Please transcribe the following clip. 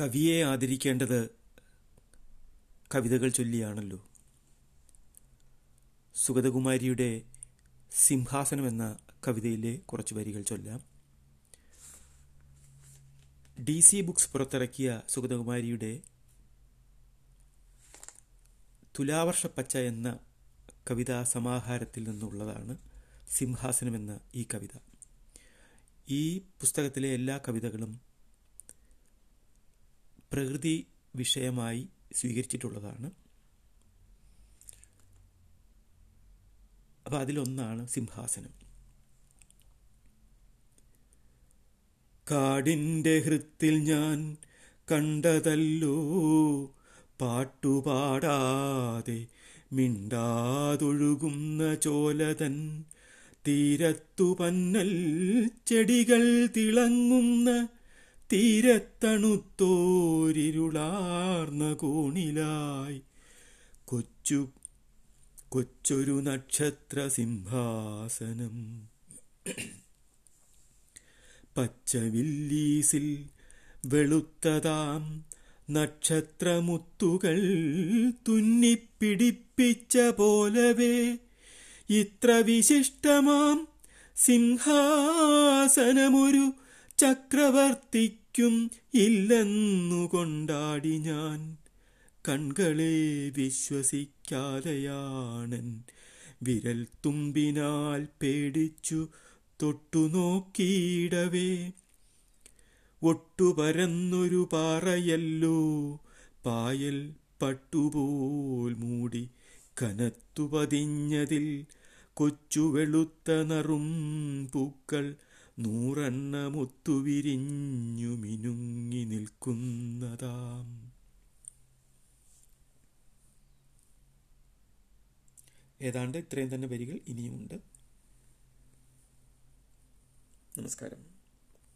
കവിയെ ആദരിക്കേണ്ടത് കവിതകൾ ചൊല്ലിയാണല്ലോ. സുഗതകുമാരിയുടെ സിംഹാസനം എന്ന കവിതയിലെ കുറച്ച് വരികൾ ചൊല്ലാം. ഡി സി ബുക്സ് പുറത്തിറക്കിയ സുഗതകുമാരിയുടെ തുലാവർഷ പച്ച എന്ന കവിതാ സമാഹാരത്തിൽ നിന്നുള്ളതാണ് സിംഹാസനം എന്ന ഈ കവിത. ഈ പുസ്തകത്തിലെ എല്ലാ കവിതകളും പ്രകൃതി വിഷയമായി സ്വീകരിച്ചിട്ടുള്ളതാണ്. അപ്പോൾ അതിലൊന്നാണ് സിംഹാസനം. കാടിന്റെ ഹൃത്തിൽ ഞാൻ കണ്ടതല്ലോ പാട്ടുപാടാതെ മിണ്ടാതൊഴുകുന്ന ചോലതൻ തീരത്തു പന്നൽ ചെടികൾ തിളങ്ങുന്ന തീരത്തണുത്തോരിരുളാർന്ന കോണിലായി. കൊച്ചു കൊച്ചൊരു നക്ഷത്ര സിംഹാസനം പച്ചവില്ലീസിൽ വെളുത്തതാം നക്ഷത്രമുത്തുകൾ തുന്നിപ്പിടിപ്പിച്ച പോലവേ. ഇത്ര വിശിഷ്ടമാം സിംഹാസനമൊരു ചക്രവർത്തിക്കും ഇല്ലെന്നു കൊണ്ടാടി ഞാൻ. കൺകളെ വിശ്വസിക്കാതെയാണൻ. വിരൽ തുമ്പിനാൽ പേടിച്ചു തൊട്ടു നോക്കിയിടവേ ഒട്ടുപരന്നൊരു പാറയല്ലോ. പായൽ പട്ടുപോൽ മൂടി കനത്തു പതിഞ്ഞതിൽ കൊച്ചു വെളുത്ത നറും പൂക്കൾ നൂറെണ്ണമൊത്തു വിരിഞ്ഞു മിനുങ്ങി നിൽക്കുന്നതാം. ഏതാണ്ട് ഇത്രയും തന്നെ വരികൾ ഇനിയുമുണ്ട്. നമസ്കാരം.